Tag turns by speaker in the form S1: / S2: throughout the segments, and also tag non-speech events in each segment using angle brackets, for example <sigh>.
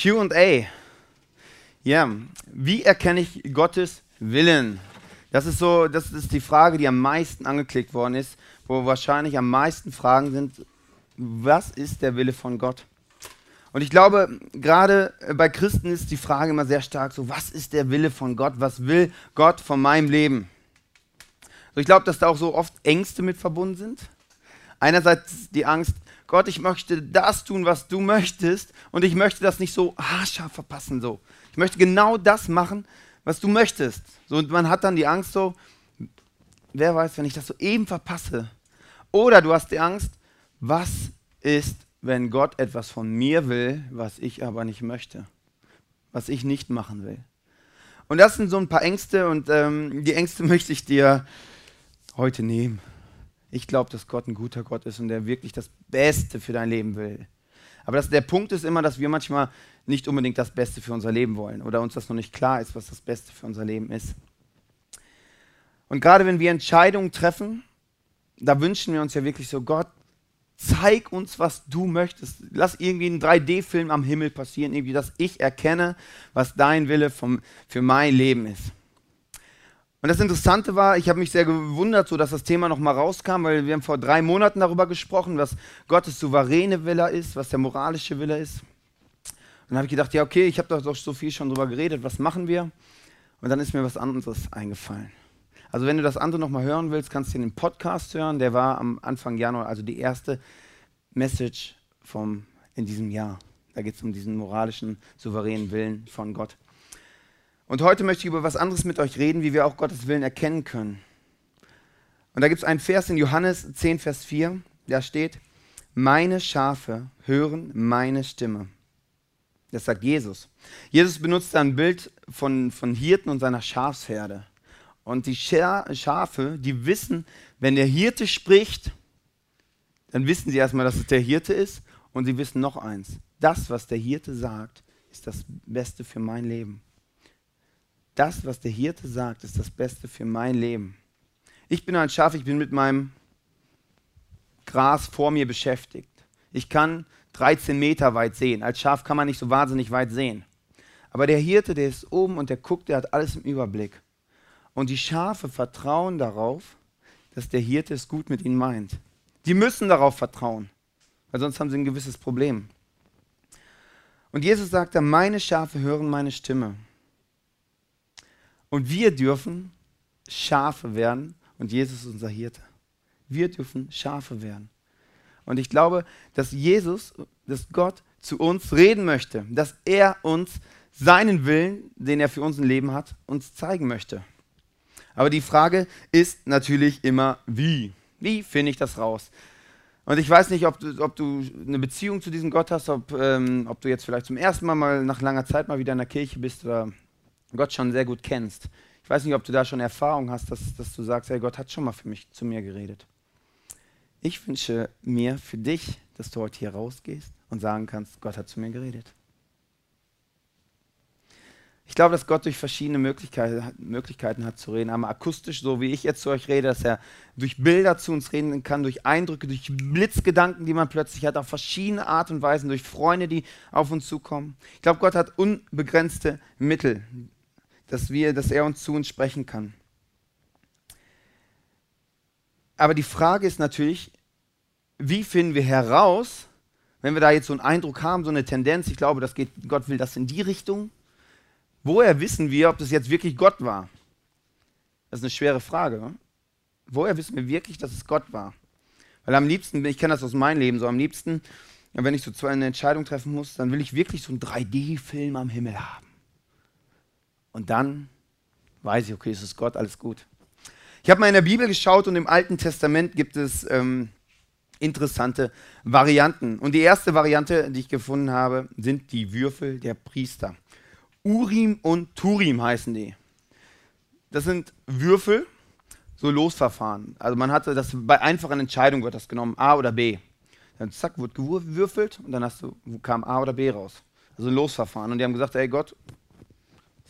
S1: QA. Ja, wie erkenne ich Gottes Willen? Das ist so, das ist die Frage, die am meisten angeklickt worden ist, wo wahrscheinlich am meisten Fragen sind, was ist der Wille von Gott? Und ich glaube, gerade bei Christen ist die Frage immer sehr stark so, was ist der Wille von Gott? Was will Gott von meinem Leben? So, ich glaube, dass da auch so oft Ängste mit verbunden sind. Einerseits die Angst, Gott, ich möchte das tun, was du möchtest und ich möchte das nicht so haarscharf verpassen so. Ich möchte genau das machen, was du möchtest. So, und man hat dann die Angst so, wer weiß, wenn ich das so eben verpasse. Oder du hast die Angst, was ist, wenn Gott etwas von mir will, was ich aber nicht möchte, was ich nicht machen will. Und das sind so ein paar Ängste und ähm, die Ängste <laughs> möchte ich dir heute nehmen. Ich glaube, dass Gott ein guter Gott ist und der wirklich das Beste für dein Leben will. Aber das, der Punkt ist immer, dass wir manchmal nicht unbedingt das Beste für unser Leben wollen oder uns das noch nicht klar ist, was das Beste für unser Leben ist. Und gerade wenn wir Entscheidungen treffen, da wünschen wir uns ja wirklich so, Gott, zeig uns, was du möchtest. Lass irgendwie einen 3D-Film am Himmel passieren, irgendwie, dass ich erkenne, was dein Wille vom, für mein Leben ist. Und das Interessante war, ich habe mich sehr gewundert, so dass das Thema nochmal rauskam, weil wir haben vor drei Monaten darüber gesprochen, was Gottes souveräne Wille ist, was der moralische Wille ist. Und dann habe ich gedacht, ja okay, ich habe doch so viel schon drüber geredet, was machen wir? Und dann ist mir was anderes eingefallen. Also wenn du das andere nochmal hören willst, kannst du den Podcast hören. Der war am Anfang Januar, also die erste Message vom, in diesem Jahr. Da geht es um diesen moralischen, souveränen Willen von Gott. Und heute möchte ich über was anderes mit euch reden, wie wir auch Gottes Willen erkennen können. Und da gibt es einen Vers in Johannes 10, Vers 4, da steht, meine Schafe hören meine Stimme. Das sagt Jesus. Jesus benutzt ein Bild von, von Hirten und seiner Schafsherde. Und die Schafe, die wissen, wenn der Hirte spricht, dann wissen sie erstmal, dass es der Hirte ist. Und sie wissen noch eins. Das, was der Hirte sagt, ist das Beste für mein Leben das, was der Hirte sagt, ist das Beste für mein Leben. Ich bin ein Schaf, ich bin mit meinem Gras vor mir beschäftigt. Ich kann 13 Meter weit sehen. Als Schaf kann man nicht so wahnsinnig weit sehen. Aber der Hirte, der ist oben und der guckt, der hat alles im Überblick. Und die Schafe vertrauen darauf, dass der Hirte es gut mit ihnen meint. Die müssen darauf vertrauen, weil sonst haben sie ein gewisses Problem. Und Jesus sagt dann, meine Schafe hören meine Stimme. Und wir dürfen Schafe werden und Jesus ist unser Hirte. Wir dürfen Schafe werden. Und ich glaube, dass Jesus, dass Gott zu uns reden möchte, dass er uns seinen Willen, den er für unser Leben hat, uns zeigen möchte. Aber die Frage ist natürlich immer, wie? Wie finde ich das raus? Und ich weiß nicht, ob du, ob du eine Beziehung zu diesem Gott hast, ob, ähm, ob du jetzt vielleicht zum ersten Mal, mal nach langer Zeit mal wieder in der Kirche bist oder Gott schon sehr gut kennst. Ich weiß nicht, ob du da schon Erfahrung hast, dass, dass du sagst, hey, Gott hat schon mal für mich zu mir geredet. Ich wünsche mir für dich, dass du heute hier rausgehst und sagen kannst, Gott hat zu mir geredet. Ich glaube, dass Gott durch verschiedene Möglichkeiten, Möglichkeiten hat zu reden. Einmal akustisch, so wie ich jetzt zu euch rede, dass er durch Bilder zu uns reden kann, durch Eindrücke, durch Blitzgedanken, die man plötzlich hat, auf verschiedene Art und Weisen, durch Freunde, die auf uns zukommen. Ich glaube, Gott hat unbegrenzte Mittel, dass, wir, dass er uns zu uns sprechen kann. Aber die Frage ist natürlich, wie finden wir heraus, wenn wir da jetzt so einen Eindruck haben, so eine Tendenz, ich glaube, das geht, Gott will das in die Richtung, woher wissen wir, ob das jetzt wirklich Gott war? Das ist eine schwere Frage. Woher wissen wir wirklich, dass es Gott war? Weil am liebsten, ich kenne das aus meinem Leben, so am liebsten, wenn ich so eine Entscheidung treffen muss, dann will ich wirklich so einen 3D-Film am Himmel haben. Und dann weiß ich, okay, es ist Gott, alles gut. Ich habe mal in der Bibel geschaut und im Alten Testament gibt es ähm, interessante Varianten. Und die erste Variante, die ich gefunden habe, sind die Würfel der Priester. Urim und Turim heißen die. Das sind Würfel, so Losverfahren. Also man hatte das bei einfachen Entscheidungen wird das genommen, A oder B. Dann zack, wird gewürfelt und dann hast du, kam A oder B raus. Also ein Losverfahren. Und die haben gesagt, ey Gott,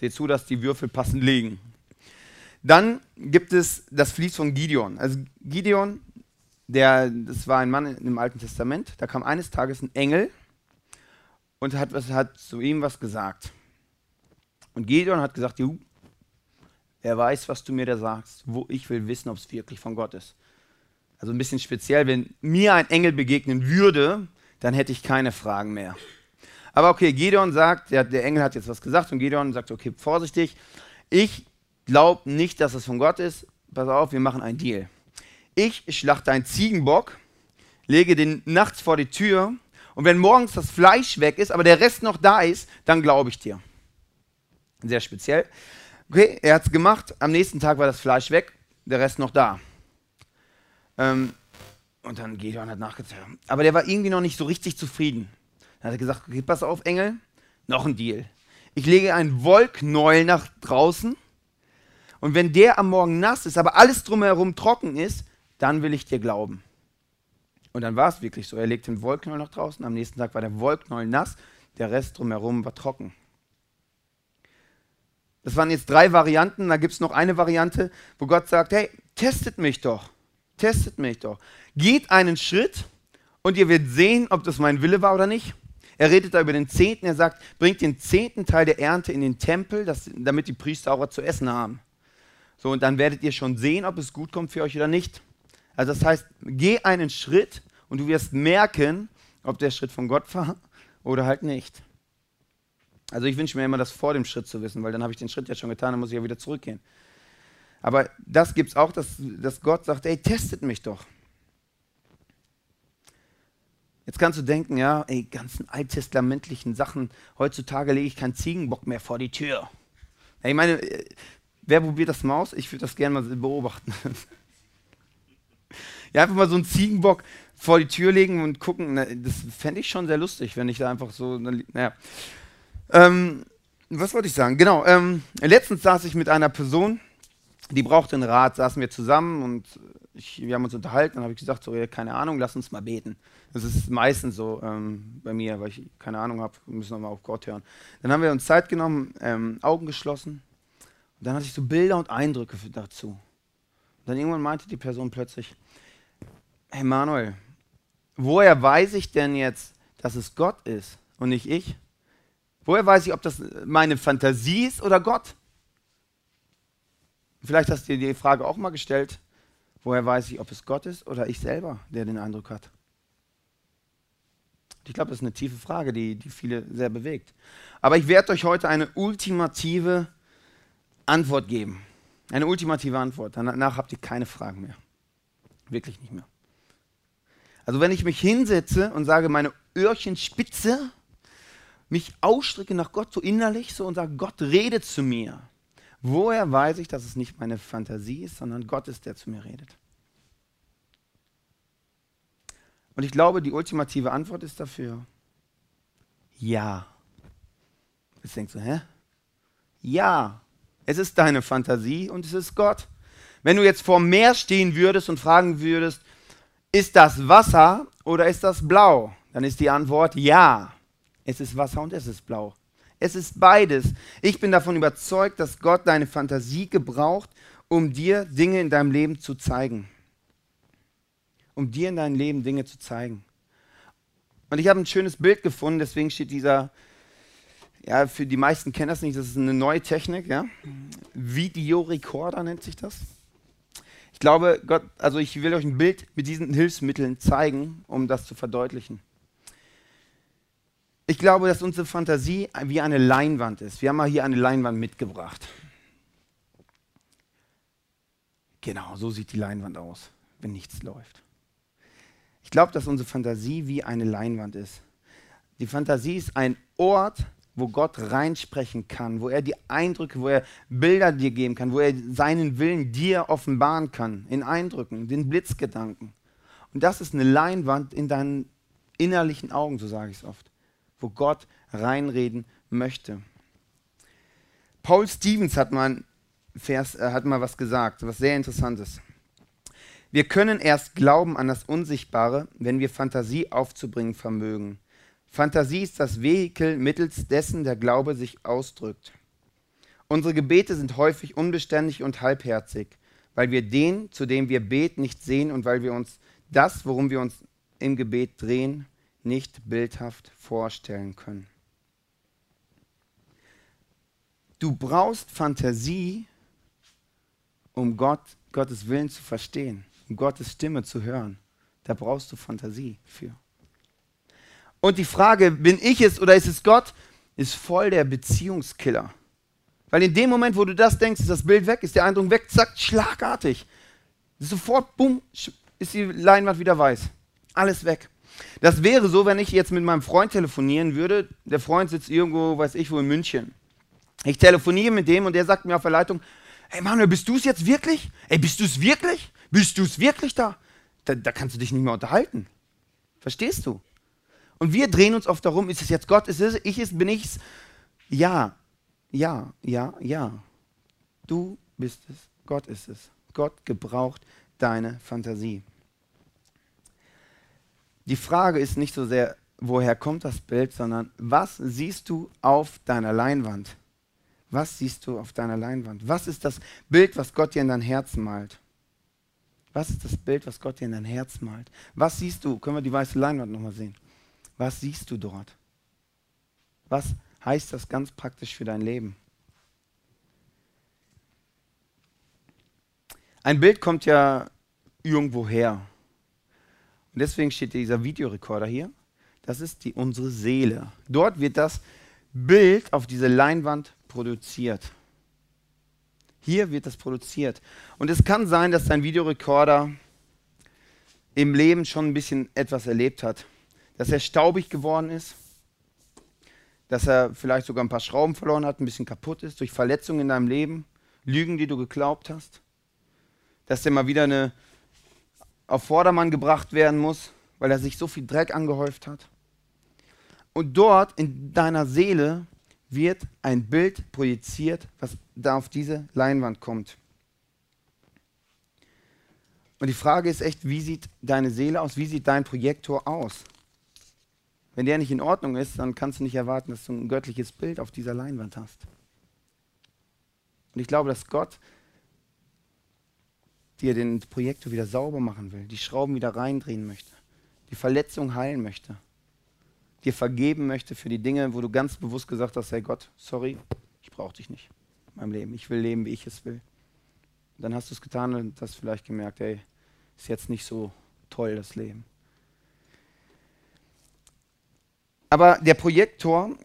S1: Seht zu, dass die Würfel passend liegen. Dann gibt es das Fließ von Gideon. Also Gideon, der, das war ein Mann im Alten Testament, da kam eines Tages ein Engel und hat, was, hat zu ihm was gesagt. Und Gideon hat gesagt, Juh, er weiß, was du mir da sagst, wo ich will wissen, ob es wirklich von Gott ist. Also ein bisschen speziell, wenn mir ein Engel begegnen würde, dann hätte ich keine Fragen mehr. Aber okay, Gideon sagt, der, der Engel hat jetzt was gesagt und Gideon sagt, okay, vorsichtig, ich glaube nicht, dass es von Gott ist. Pass auf, wir machen einen Deal. Ich schlachte einen Ziegenbock, lege den nachts vor die Tür und wenn morgens das Fleisch weg ist, aber der Rest noch da ist, dann glaube ich dir. Sehr speziell. Okay, er hat es gemacht. Am nächsten Tag war das Fleisch weg, der Rest noch da. Ähm, und dann Gideon hat nachgezählt. Aber der war irgendwie noch nicht so richtig zufrieden. Dann hat er gesagt, okay, pass auf, Engel, noch ein Deal. Ich lege einen Wollknäuel nach draußen und wenn der am Morgen nass ist, aber alles drumherum trocken ist, dann will ich dir glauben. Und dann war es wirklich so. Er legte den Wollknäuel nach draußen, am nächsten Tag war der Wollknäuel nass, der Rest drumherum war trocken. Das waren jetzt drei Varianten. Da gibt es noch eine Variante, wo Gott sagt, hey, testet mich doch. Testet mich doch. Geht einen Schritt und ihr werdet sehen, ob das mein Wille war oder nicht. Er redet da über den Zehnten. Er sagt, bringt den zehnten Teil der Ernte in den Tempel, dass, damit die Priester auch was zu essen haben. So, und dann werdet ihr schon sehen, ob es gut kommt für euch oder nicht. Also das heißt, geh einen Schritt und du wirst merken, ob der Schritt von Gott war oder halt nicht. Also ich wünsche mir immer, das vor dem Schritt zu wissen, weil dann habe ich den Schritt ja schon getan, dann muss ich ja wieder zurückgehen. Aber das gibt es auch, dass, dass Gott sagt, ey, testet mich doch. Jetzt kannst du denken, ja, ey, ganzen alttestamentlichen Sachen, heutzutage lege ich keinen Ziegenbock mehr vor die Tür. Ich meine, wer probiert das Maus? Ich würde das gerne mal beobachten. <laughs> ja, einfach mal so einen Ziegenbock vor die Tür legen und gucken. Das fände ich schon sehr lustig, wenn ich da einfach so, naja. Ähm, was wollte ich sagen? Genau, ähm, letztens saß ich mit einer Person, die brauchte einen Rat, saßen wir zusammen und ich, wir haben uns unterhalten. Dann habe ich gesagt, so, ja, keine Ahnung, lass uns mal beten. Das ist meistens so ähm, bei mir, weil ich keine Ahnung habe, wir müssen nochmal auf Gott hören. Dann haben wir uns Zeit genommen, ähm, Augen geschlossen. Und dann hatte ich so Bilder und Eindrücke dazu. Und dann irgendwann meinte die Person plötzlich, hey Manuel, woher weiß ich denn jetzt, dass es Gott ist und nicht ich? Woher weiß ich, ob das meine Fantasie ist oder Gott? Vielleicht hast du dir die Frage auch mal gestellt, woher weiß ich, ob es Gott ist oder ich selber, der den Eindruck hat? Ich glaube, das ist eine tiefe Frage, die, die viele sehr bewegt. Aber ich werde euch heute eine ultimative Antwort geben. Eine ultimative Antwort. Danach habt ihr keine Fragen mehr. Wirklich nicht mehr. Also wenn ich mich hinsetze und sage, meine Öhrchen spitze, mich ausstrecke nach Gott so innerlich so und sage, Gott redet zu mir. Woher weiß ich, dass es nicht meine Fantasie ist, sondern Gott ist, der zu mir redet? Und ich glaube, die ultimative Antwort ist dafür ja. Jetzt denkst du, hä? Ja, es ist deine Fantasie und es ist Gott. Wenn du jetzt vor Meer stehen würdest und fragen würdest, ist das Wasser oder ist das blau? Dann ist die Antwort ja. Es ist Wasser und es ist blau. Es ist beides. Ich bin davon überzeugt, dass Gott deine Fantasie gebraucht, um dir Dinge in deinem Leben zu zeigen. Um dir in deinem Leben Dinge zu zeigen. Und ich habe ein schönes Bild gefunden, deswegen steht dieser, ja, für die meisten kennen das nicht, das ist eine neue Technik, ja. Videorekorder nennt sich das. Ich glaube, Gott, also ich will euch ein Bild mit diesen Hilfsmitteln zeigen, um das zu verdeutlichen. Ich glaube, dass unsere Fantasie wie eine Leinwand ist. Wir haben mal hier eine Leinwand mitgebracht. Genau, so sieht die Leinwand aus, wenn nichts läuft. Ich glaube, dass unsere Fantasie wie eine Leinwand ist. Die Fantasie ist ein Ort, wo Gott reinsprechen kann, wo er die Eindrücke, wo er Bilder dir geben kann, wo er seinen Willen dir offenbaren kann, in Eindrücken, den Blitzgedanken. Und das ist eine Leinwand in deinen innerlichen Augen, so sage ich es oft wo Gott reinreden möchte. Paul Stevens hat mal, Vers, äh, hat mal was gesagt, was sehr interessantes. Wir können erst glauben an das Unsichtbare, wenn wir Fantasie aufzubringen vermögen. Fantasie ist das Vehikel, mittels dessen der Glaube sich ausdrückt. Unsere Gebete sind häufig unbeständig und halbherzig, weil wir den, zu dem wir beten, nicht sehen und weil wir uns das, worum wir uns im Gebet drehen, nicht bildhaft vorstellen können. Du brauchst Fantasie, um Gott, Gottes Willen zu verstehen, um Gottes Stimme zu hören. Da brauchst du Fantasie für. Und die Frage, bin ich es oder ist es Gott, ist voll der Beziehungskiller. Weil in dem Moment, wo du das denkst, ist das Bild weg, ist der Eindruck weg, zack, schlagartig. Sofort, bumm, ist die Leinwand wieder weiß. Alles weg. Das wäre so, wenn ich jetzt mit meinem Freund telefonieren würde. Der Freund sitzt irgendwo, weiß ich wo, in München. Ich telefoniere mit dem und der sagt mir auf der Leitung, hey Manuel, bist du es jetzt wirklich? Ey, bist du es wirklich? Bist du es wirklich da? da? Da kannst du dich nicht mehr unterhalten. Verstehst du? Und wir drehen uns oft darum, ist es jetzt Gott, ist es ich, ist, bin ich's? Ja, ja, ja, ja. Du bist es, Gott ist es. Gott gebraucht deine Fantasie. Die Frage ist nicht so sehr, woher kommt das Bild, sondern was siehst du auf deiner Leinwand? Was siehst du auf deiner Leinwand? Was ist das Bild, was Gott dir in dein Herz malt? Was ist das Bild, was Gott dir in dein Herz malt? Was siehst du? Können wir die weiße Leinwand nochmal sehen? Was siehst du dort? Was heißt das ganz praktisch für dein Leben? Ein Bild kommt ja irgendwo her. Und deswegen steht dieser Videorekorder hier. Das ist die, unsere Seele. Dort wird das Bild auf diese Leinwand produziert. Hier wird das produziert. Und es kann sein, dass dein Videorekorder im Leben schon ein bisschen etwas erlebt hat. Dass er staubig geworden ist, dass er vielleicht sogar ein paar Schrauben verloren hat, ein bisschen kaputt ist durch Verletzungen in deinem Leben, Lügen, die du geglaubt hast, dass er mal wieder eine, auf Vordermann gebracht werden muss, weil er sich so viel Dreck angehäuft hat. Und dort in deiner Seele wird ein Bild projiziert, was da auf diese Leinwand kommt. Und die Frage ist echt, wie sieht deine Seele aus? Wie sieht dein Projektor aus? Wenn der nicht in Ordnung ist, dann kannst du nicht erwarten, dass du ein göttliches Bild auf dieser Leinwand hast. Und ich glaube, dass Gott dir den Projektor wieder sauber machen will, die Schrauben wieder reindrehen möchte, die Verletzung heilen möchte, dir vergeben möchte für die Dinge, wo du ganz bewusst gesagt hast, hey Gott, sorry, ich brauche dich nicht in meinem Leben. Ich will leben, wie ich es will. Und dann hast du es getan und hast vielleicht gemerkt, hey, ist jetzt nicht so toll das Leben. Aber der Projektor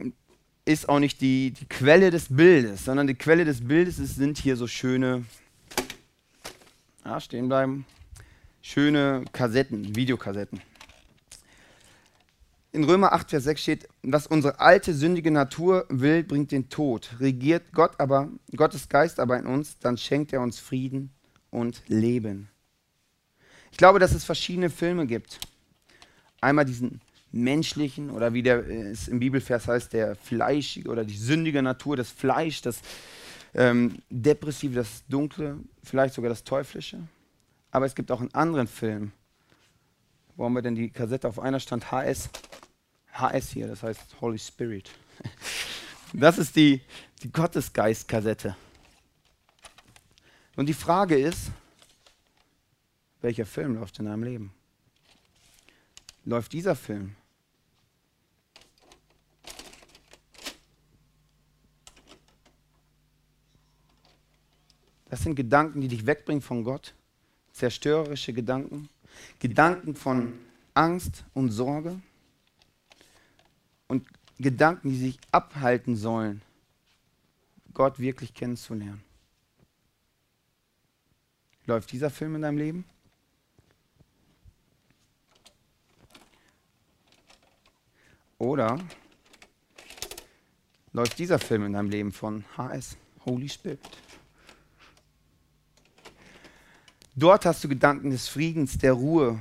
S1: ist auch nicht die, die Quelle des Bildes, sondern die Quelle des Bildes ist, sind hier so schöne ja, stehen bleiben. Schöne Kassetten, Videokassetten. In Römer 8, Vers 6 steht, was unsere alte sündige Natur will, bringt den Tod. Regiert Gott aber, Gottes Geist aber in uns, dann schenkt er uns Frieden und Leben. Ich glaube, dass es verschiedene Filme gibt. Einmal diesen menschlichen oder wie der, es im Bibelvers heißt, der fleischige oder die sündige Natur, das Fleisch, das ähm, Depressive, das Dunkle, vielleicht sogar das Teuflische. Aber es gibt auch einen anderen Film. Wo haben wir denn die Kassette? Auf einer stand HS. HS hier, das heißt Holy Spirit. <laughs> Das ist die, die Gottesgeist-Kassette. Und die Frage ist, welcher Film läuft in deinem Leben? Läuft dieser Film Das sind Gedanken, die dich wegbringen von Gott. Zerstörerische Gedanken. Gedanken von Angst und Sorge. Und Gedanken, die sich abhalten sollen, Gott wirklich kennenzulernen. Läuft dieser Film in deinem Leben? Oder läuft dieser Film in deinem Leben von HS, Holy Spirit? Dort hast du Gedanken des Friedens, der Ruhe,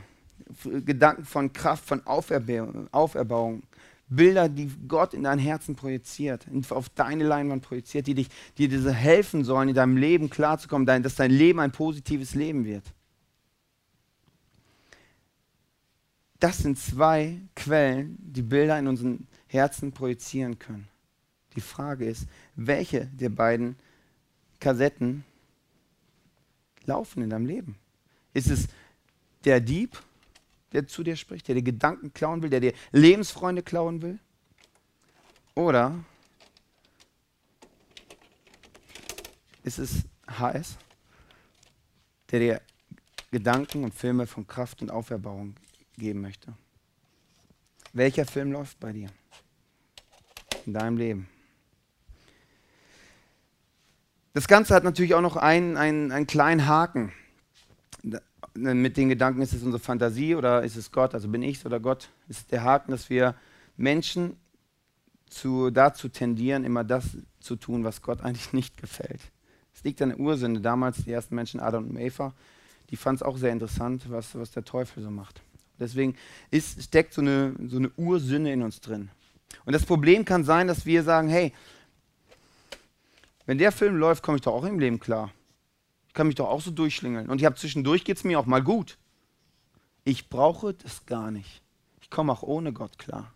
S1: Gedanken von Kraft, von Auferbauung. Bilder, die Gott in dein Herzen projiziert, auf deine Leinwand projiziert, die dich, dir diese helfen sollen, in deinem Leben klarzukommen, dass dein Leben ein positives Leben wird. Das sind zwei Quellen, die Bilder in unseren Herzen projizieren können. Die Frage ist, welche der beiden Kassetten laufen in deinem Leben? Ist es der Dieb, der zu dir spricht, der dir Gedanken klauen will, der dir Lebensfreunde klauen will? Oder ist es HS, der dir Gedanken und Filme von Kraft und Auferbauung geben möchte. Welcher Film läuft bei dir? In deinem Leben. Das Ganze hat natürlich auch noch einen, einen, einen kleinen Haken. Mit den Gedanken, ist es unsere Fantasie oder ist es Gott? Also bin ich oder Gott? Ist der Haken, dass wir Menschen zu, dazu tendieren, immer das zu tun, was Gott eigentlich nicht gefällt. Es liegt an der Ursünde. Damals die ersten Menschen, Adam und Eva, die fanden es auch sehr interessant, was, was der Teufel so macht. Deswegen ist, steckt so eine, so eine Ursünde in uns drin. Und das Problem kann sein, dass wir sagen, hey, wenn der Film läuft, komme ich doch auch im Leben klar. Ich kann mich doch auch so durchschlingeln. Und ich habe zwischendurch geht es mir auch mal gut. Ich brauche das gar nicht. Ich komme auch ohne Gott klar.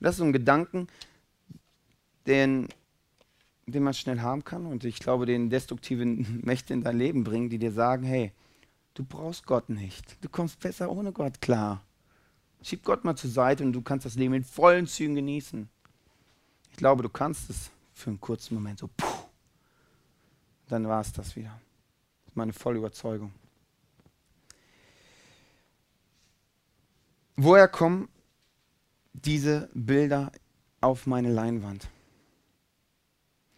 S1: Das ist so ein Gedanken, den, den man schnell haben kann und ich glaube, den destruktiven <laughs> Mächte in dein Leben bringen, die dir sagen, hey, du brauchst Gott nicht. Du kommst besser ohne Gott klar. Schieb Gott mal zur Seite und du kannst das Leben in vollen Zügen genießen. Ich glaube, du kannst es für einen kurzen Moment so, puh, dann war es das wieder. Meine volle Überzeugung. Woher kommen diese Bilder auf meine Leinwand?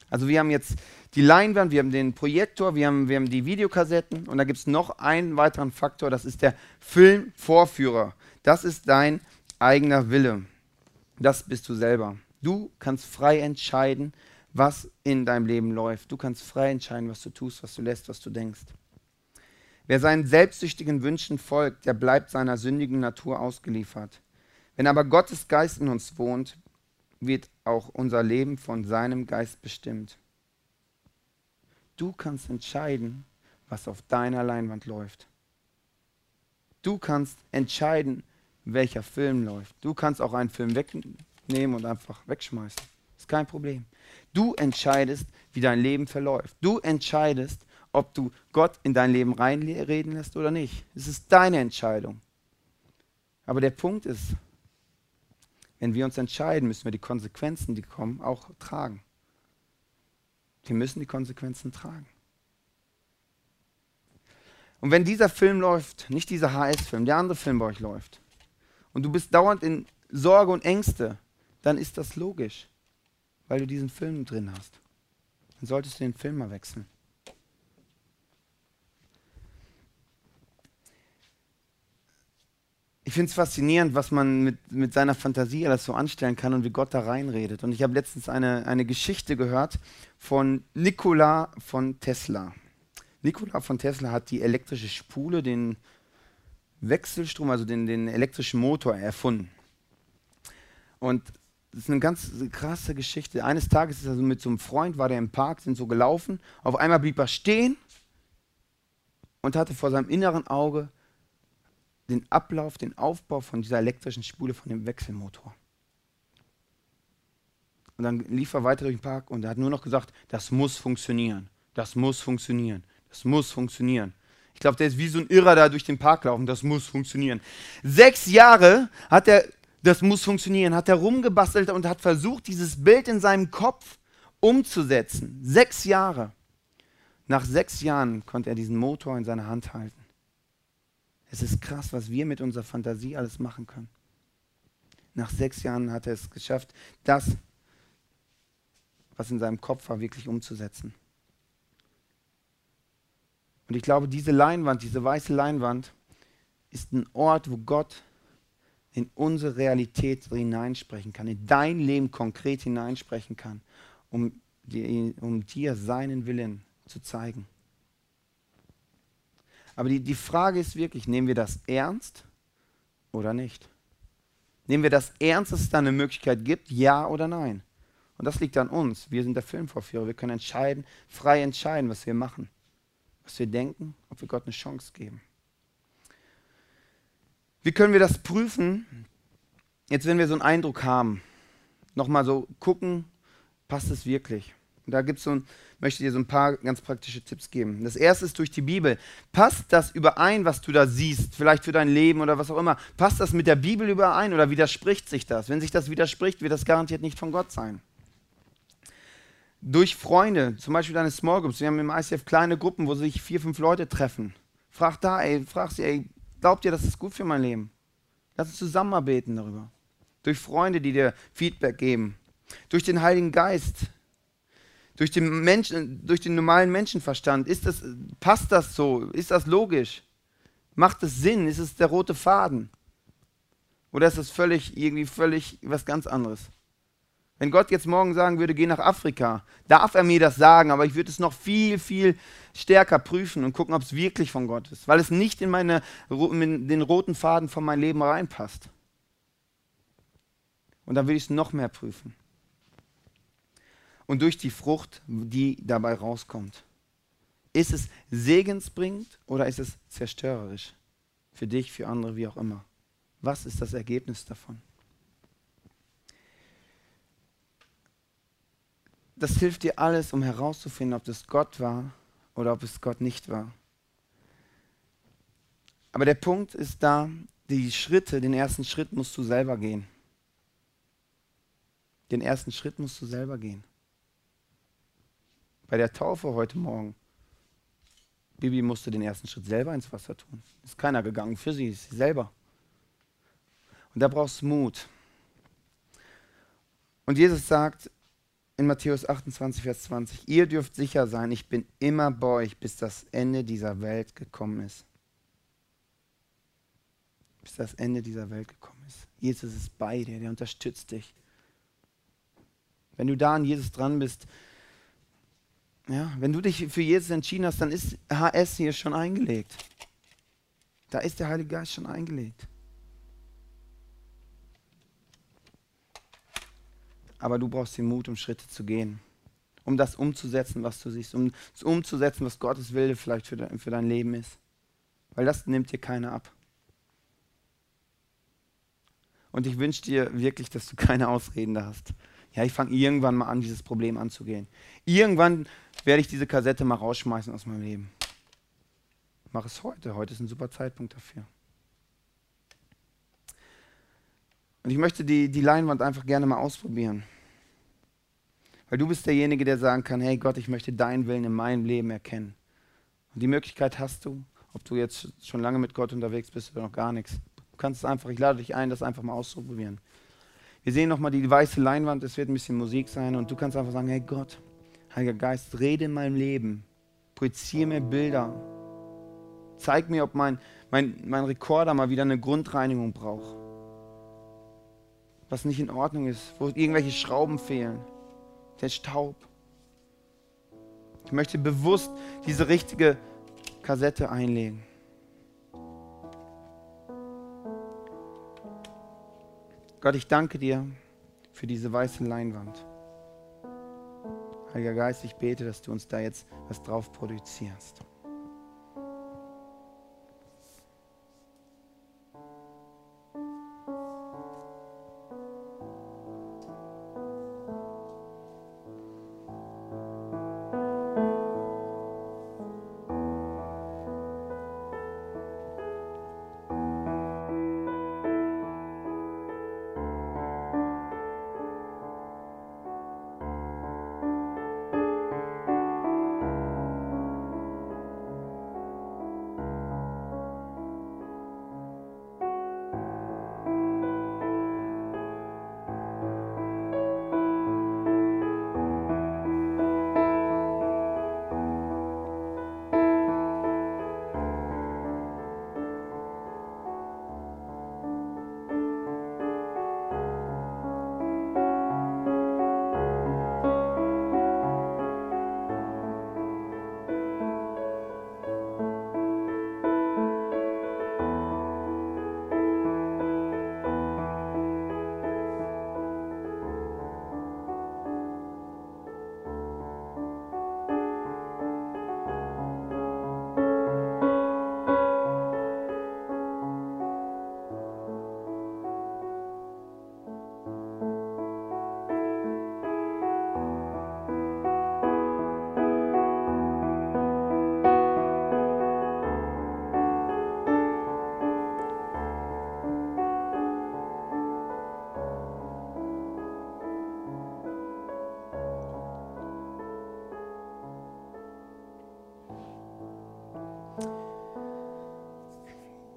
S1: Also wir haben jetzt die Leinwand, wir haben den Projektor, wir haben, wir haben die Videokassetten und da gibt es noch einen weiteren Faktor, das ist der Filmvorführer. Das ist dein eigener Wille. Das bist du selber. Du kannst frei entscheiden, was in deinem Leben läuft. Du kannst frei entscheiden, was du tust, was du lässt, was du denkst. Wer seinen selbstsüchtigen Wünschen folgt, der bleibt seiner sündigen Natur ausgeliefert. Wenn aber Gottes Geist in uns wohnt, wird auch unser Leben von seinem Geist bestimmt. Du kannst entscheiden, was auf deiner Leinwand läuft. Du kannst entscheiden, welcher Film läuft. Du kannst auch einen Film wegnehmen und einfach wegschmeißen. Ist kein Problem. Du entscheidest, wie dein Leben verläuft. Du entscheidest, ob du Gott in dein Leben reinreden lässt oder nicht. Es ist deine Entscheidung. Aber der Punkt ist, wenn wir uns entscheiden, müssen wir die Konsequenzen, die kommen, auch tragen. Wir müssen die Konsequenzen tragen. Und wenn dieser Film läuft, nicht dieser HS-Film, der andere Film bei euch läuft, und du bist dauernd in Sorge und Ängste, dann ist das logisch weil du diesen Film drin hast. Dann solltest du den Film mal wechseln. Ich finde es faszinierend, was man mit, mit seiner Fantasie alles so anstellen kann und wie Gott da reinredet. Und ich habe letztens eine, eine Geschichte gehört von Nikola von Tesla. Nikola von Tesla hat die elektrische Spule, den Wechselstrom, also den, den elektrischen Motor erfunden. Und das ist eine ganz krasse Geschichte. Eines Tages ist er so mit so einem Freund, war der im Park, sind so gelaufen. Auf einmal blieb er stehen und hatte vor seinem inneren Auge den Ablauf, den Aufbau von dieser elektrischen Spule von dem Wechselmotor. Und dann lief er weiter durch den Park und er hat nur noch gesagt, das muss funktionieren, das muss funktionieren, das muss funktionieren. Ich glaube, der ist wie so ein Irrer da durch den Park laufen, das muss funktionieren. Sechs Jahre hat er das muss funktionieren, hat er rumgebastelt und hat versucht, dieses Bild in seinem Kopf umzusetzen. Sechs Jahre. Nach sechs Jahren konnte er diesen Motor in seiner Hand halten. Es ist krass, was wir mit unserer Fantasie alles machen können. Nach sechs Jahren hat er es geschafft, das, was in seinem Kopf war, wirklich umzusetzen. Und ich glaube, diese Leinwand, diese weiße Leinwand, ist ein Ort, wo Gott in unsere Realität hineinsprechen kann, in dein Leben konkret hineinsprechen kann, um dir, um dir seinen Willen zu zeigen. Aber die, die Frage ist wirklich, nehmen wir das ernst oder nicht? Nehmen wir das ernst, dass es da eine Möglichkeit gibt, ja oder nein? Und das liegt an uns. Wir sind der Filmvorführer. Wir können entscheiden, frei entscheiden, was wir machen, was wir denken, ob wir Gott eine Chance geben. Wie können wir das prüfen? Jetzt, wenn wir so einen Eindruck haben, nochmal so gucken, passt es wirklich? Und da gibt's so ein, möchte ich dir so ein paar ganz praktische Tipps geben. Das erste ist durch die Bibel. Passt das überein, was du da siehst, vielleicht für dein Leben oder was auch immer? Passt das mit der Bibel überein oder widerspricht sich das? Wenn sich das widerspricht, wird das garantiert nicht von Gott sein. Durch Freunde, zum Beispiel deine Small Groups. Wir haben im ICF kleine Gruppen, wo sich vier, fünf Leute treffen. Frag da, ey, frag sie, ey, glaubt ihr, das ist gut für mein Leben? Lass uns zusammenarbeiten darüber. Durch Freunde, die dir Feedback geben. Durch den Heiligen Geist. Durch den, Menschen, durch den normalen Menschenverstand. Ist das, passt das so? Ist das logisch? Macht es Sinn? Ist es der rote Faden? Oder ist es völlig, irgendwie völlig was ganz anderes? Wenn Gott jetzt morgen sagen würde, geh nach Afrika, darf er mir das sagen, aber ich würde es noch viel, viel stärker prüfen und gucken, ob es wirklich von Gott ist, weil es nicht in, meine, in den roten Faden von meinem Leben reinpasst. Und dann würde ich es noch mehr prüfen. Und durch die Frucht, die dabei rauskommt. Ist es segensbringend oder ist es zerstörerisch? Für dich, für andere, wie auch immer. Was ist das Ergebnis davon? Das hilft dir alles, um herauszufinden, ob das Gott war oder ob es Gott nicht war. Aber der Punkt ist da, die Schritte, den ersten Schritt musst du selber gehen. Den ersten Schritt musst du selber gehen. Bei der Taufe heute Morgen, Bibi musste den ersten Schritt selber ins Wasser tun. Ist keiner gegangen für sie, ist sie selber. Und da brauchst du Mut. Und Jesus sagt, in Matthäus 28, Vers 20, ihr dürft sicher sein, ich bin immer bei euch, bis das Ende dieser Welt gekommen ist. Bis das Ende dieser Welt gekommen ist. Jesus ist bei dir, der unterstützt dich. Wenn du da an Jesus dran bist, ja, wenn du dich für Jesus entschieden hast, dann ist HS hier schon eingelegt. Da ist der Heilige Geist schon eingelegt. Aber du brauchst den Mut, um Schritte zu gehen, um das umzusetzen, was du siehst, um das umzusetzen, was Gottes Wille vielleicht für, de, für dein Leben ist. Weil das nimmt dir keiner ab. Und ich wünsche dir wirklich, dass du keine Ausreden da hast. Ja, ich fange irgendwann mal an, dieses Problem anzugehen. Irgendwann werde ich diese Kassette mal rausschmeißen aus meinem Leben. Mach es heute. Heute ist ein super Zeitpunkt dafür. Und ich möchte die, die Leinwand einfach gerne mal ausprobieren. Weil du bist derjenige, der sagen kann, hey Gott, ich möchte deinen Willen in meinem Leben erkennen. Und die Möglichkeit hast du, ob du jetzt schon lange mit Gott unterwegs bist oder noch gar nichts. Du kannst es einfach, ich lade dich ein, das einfach mal auszuprobieren. Wir sehen nochmal die weiße Leinwand, es wird ein bisschen Musik sein und du kannst einfach sagen, hey Gott, Heiliger Geist, rede in meinem Leben, projiziere mir Bilder, zeig mir, ob mein, mein, mein Rekorder mal wieder eine Grundreinigung braucht. Was nicht in Ordnung ist, wo irgendwelche Schrauben fehlen der Staub. Ich möchte bewusst diese richtige Kassette einlegen. Gott, ich danke dir für diese weiße Leinwand. Heiliger Geist, ich bete, dass du uns da jetzt was drauf produzierst.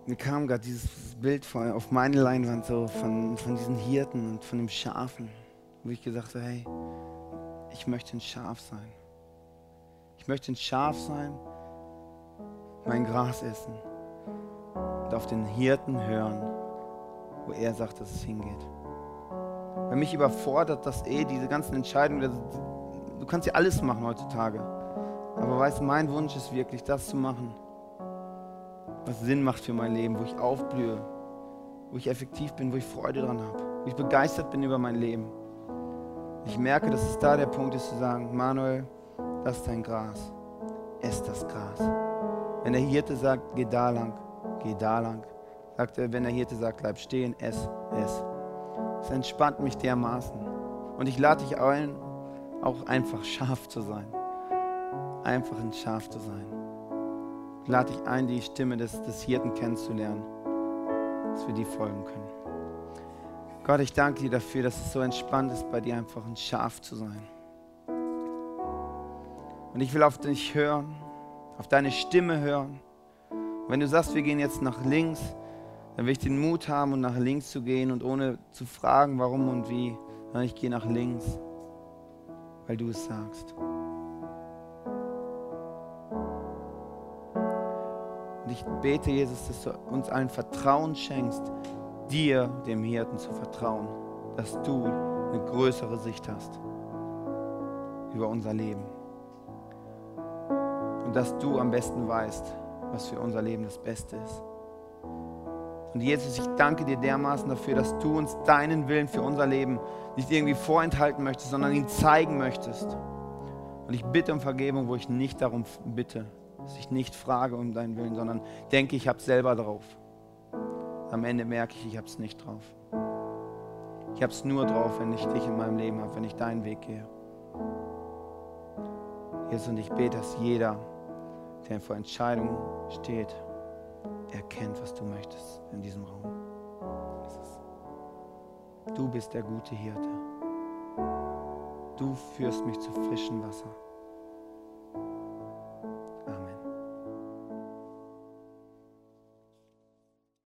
S1: Mir kam gerade dieses Bild auf meine Leinwand so von, von diesen Hirten und von dem Schafen, wo ich gesagt habe, hey, ich möchte ein Schaf sein. Ich möchte ein Schaf sein, mein Gras essen und auf den Hirten hören, wo er sagt, dass es hingeht. Weil mich überfordert das eh, diese ganzen Entscheidungen. Du kannst ja alles machen heutzutage. Aber weißt, mein Wunsch ist wirklich, das zu machen, was Sinn macht für mein Leben, wo ich aufblühe, wo ich effektiv bin, wo ich Freude dran habe, wo ich begeistert bin über mein Leben. Ich merke, dass es da der Punkt ist zu sagen, Manuel, das ist dein Gras, ess das Gras. Wenn der Hirte sagt, geh da lang, geh da lang. Sagt er, wenn der Hirte sagt, bleib stehen, ess, ess. Es entspannt mich dermaßen. Und ich lade dich ein, auch einfach scharf zu sein. Einfach ein Schaf zu sein. Ich lade dich ein, die Stimme des, des Hirten kennenzulernen, dass wir die folgen können. Gott, ich danke dir dafür, dass es so entspannt ist, bei dir einfach ein Schaf zu sein. Und ich will auf dich hören, auf deine Stimme hören. Und wenn du sagst, wir gehen jetzt nach links, dann will ich den Mut haben, um nach links zu gehen und ohne zu fragen, warum und wie, sondern ich gehe nach links, weil du es sagst. Ich bete, Jesus, dass du uns ein Vertrauen schenkst, dir, dem Hirten, zu vertrauen, dass du eine größere Sicht hast über unser Leben. Und dass du am besten weißt, was für unser Leben das Beste ist. Und Jesus, ich danke dir dermaßen dafür, dass du uns deinen Willen für unser Leben nicht irgendwie vorenthalten möchtest, sondern ihn zeigen möchtest. Und ich bitte um Vergebung, wo ich nicht darum bitte, dass ich nicht frage um deinen Willen, sondern denke, ich habe es selber drauf. Am Ende merke ich, ich habe es nicht drauf. Ich habe es nur drauf, wenn ich dich in meinem Leben habe, wenn ich deinen Weg gehe. Jesus, und ich bete, dass jeder, der vor Entscheidungen steht, erkennt, was du möchtest in diesem Raum. Du bist der gute Hirte. Du führst mich zu frischem Wasser.